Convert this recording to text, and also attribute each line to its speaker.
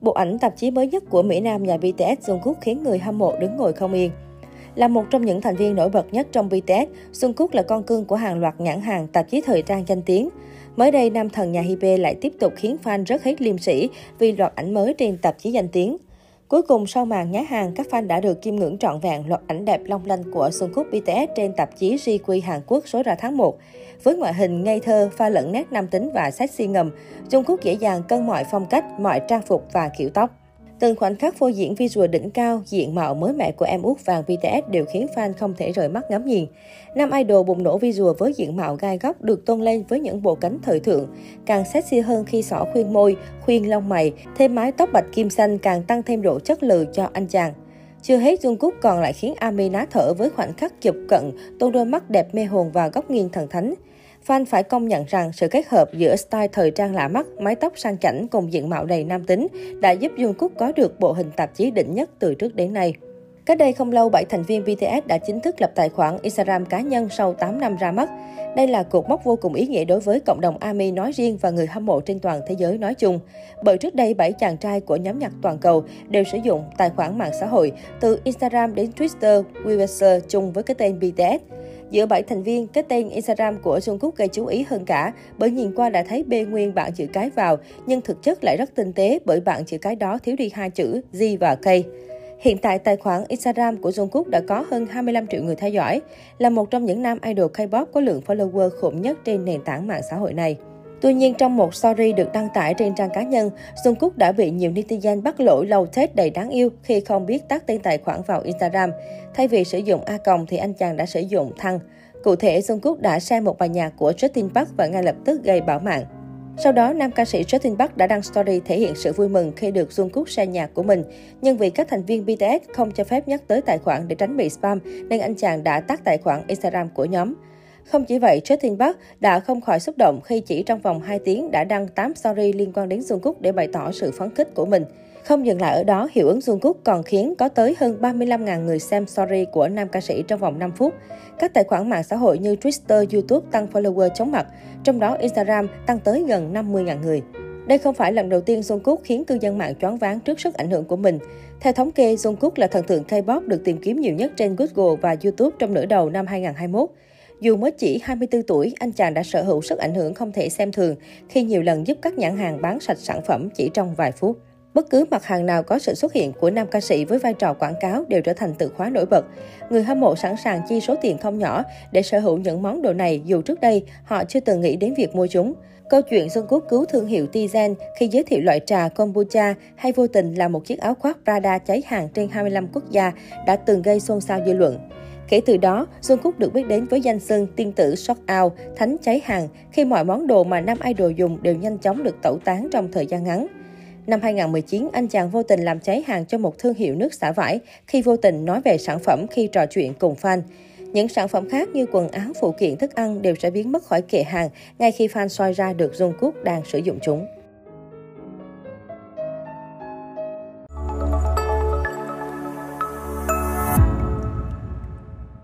Speaker 1: Bộ ảnh tạp chí mới nhất của Mỹ Nam nhà BTS Jungkook khiến người hâm mộ đứng ngồi không yên. Là một trong những thành viên nổi bật nhất trong BTS, Jungkook là con cưng của hàng loạt nhãn hàng tạp chí thời trang danh tiếng. Mới đây, nam thần nhà Hype lại tiếp tục khiến fan rất hết liêm sĩ vì loạt ảnh mới trên tạp chí danh tiếng. Cuối cùng, sau màn nhá hàng, các fan đã được chiêm ngưỡng trọn vẹn loạt ảnh đẹp long lanh của Jungkook BTS trên tạp chí GQ Hàn Quốc số ra tháng 1. Với ngoại hình ngây thơ, pha lẫn nét nam tính và sexy ngầm, Jungkook dễ dàng cân mọi phong cách, mọi trang phục và kiểu tóc. Từng khoảnh khắc phô diễn visual đỉnh cao, diện mạo mới mẻ của em út vàng BTS đều khiến fan không thể rời mắt ngắm nhìn. Nam idol bùng nổ visual với diện mạo gai góc được tôn lên với những bộ cánh thời thượng, càng sexy hơn khi xỏ khuyên môi, khuyên lông mày, thêm mái tóc bạch kim xanh càng tăng thêm độ chất lừ cho anh chàng. Chưa hết, Jungkook còn lại khiến Ami ná thở với khoảnh khắc chụp cận, tôn đôi mắt đẹp mê hồn và góc nghiêng thần thánh. Fan phải công nhận rằng sự kết hợp giữa style thời trang lạ mắt, mái tóc sang chảnh cùng diện mạo đầy nam tính đã giúp Jungkook có được bộ hình tạp chí đỉnh nhất từ trước đến nay. Cách đây không lâu, 7 thành viên BTS đã chính thức lập tài khoản Instagram cá nhân sau 8 năm ra mắt. Đây là cột mốc vô cùng ý nghĩa đối với cộng đồng ARMY nói riêng và người hâm mộ trên toàn thế giới nói chung. Bởi trước đây, 7 chàng trai của nhóm nhạc toàn cầu đều sử dụng tài khoản mạng xã hội từ Instagram đến Twitter, Weverse chung với cái tên BTS. Giữa 7 thành viên, cái tên Instagram của Jungkook gây chú ý hơn cả bởi nhìn qua đã thấy bê nguyên bạn chữ cái vào, nhưng thực chất lại rất tinh tế bởi bạn chữ cái đó thiếu đi hai chữ G và K. Hiện tại, tài khoản Instagram của Jungkook đã có hơn 25 triệu người theo dõi, là một trong những nam idol K-pop có lượng follower khủng nhất trên nền tảng mạng xã hội này. Tuy nhiên, trong một story được đăng tải trên trang cá nhân, Jungkook đã bị nhiều netizen bắt lỗi lầu Tết đầy đáng yêu khi không biết tắt tên tài khoản vào Instagram. Thay vì sử dụng A còng thì anh chàng đã sử dụng thăng. Cụ thể, Jungkook đã share một bài nhạc của Justin Park và ngay lập tức gây bão mạng. Sau đó, nam ca sĩ Justin Park đã đăng story thể hiện sự vui mừng khi được Jungkook share nhạc của mình. Nhưng vì các thành viên BTS không cho phép nhắc tới tài khoản để tránh bị spam, nên anh chàng đã tắt tài khoản Instagram của nhóm. Không chỉ vậy, Justin Park đã không khỏi xúc động khi chỉ trong vòng 2 tiếng đã đăng 8 story liên quan đến Jungkook để bày tỏ sự phấn khích của mình. Không dừng lại ở đó, hiệu ứng Jungkook còn khiến có tới hơn 35.000 người xem story của nam ca sĩ trong vòng 5 phút. Các tài khoản mạng xã hội như Twitter, YouTube tăng follower chóng mặt, trong đó Instagram tăng tới gần 50.000 người. Đây không phải lần đầu tiên Jungkook khiến cư dân mạng choáng váng trước sức ảnh hưởng của mình. Theo thống kê, Jungkook là thần tượng K-pop được tìm kiếm nhiều nhất trên Google và YouTube trong nửa đầu năm 2021. Dù mới chỉ 24 tuổi, anh chàng đã sở hữu sức ảnh hưởng không thể xem thường khi nhiều lần giúp các nhãn hàng bán sạch sản phẩm chỉ trong vài phút. Bất cứ mặt hàng nào có sự xuất hiện của nam ca sĩ với vai trò quảng cáo đều trở thành từ khóa nổi bật. Người hâm mộ sẵn sàng chi số tiền không nhỏ để sở hữu những món đồ này dù trước đây họ chưa từng nghĩ đến việc mua chúng. Câu chuyện Xuân Quốc cứu thương hiệu Tizen khi giới thiệu loại trà kombucha hay vô tình là một chiếc áo khoác Prada cháy hàng trên 25 quốc gia đã từng gây xôn xao dư luận. Kể từ đó, Jungkook được biết đến với danh xưng tiên tử shock out, thánh cháy hàng khi mọi món đồ mà nam idol dùng đều nhanh chóng được tẩu tán trong thời gian ngắn. Năm 2019, anh chàng vô tình làm cháy hàng cho một thương hiệu nước xả vải khi vô tình nói về sản phẩm khi trò chuyện cùng fan. Những sản phẩm khác như quần áo, phụ kiện, thức ăn đều sẽ biến mất khỏi kệ hàng ngay khi fan soi ra được Jungkook đang sử dụng chúng.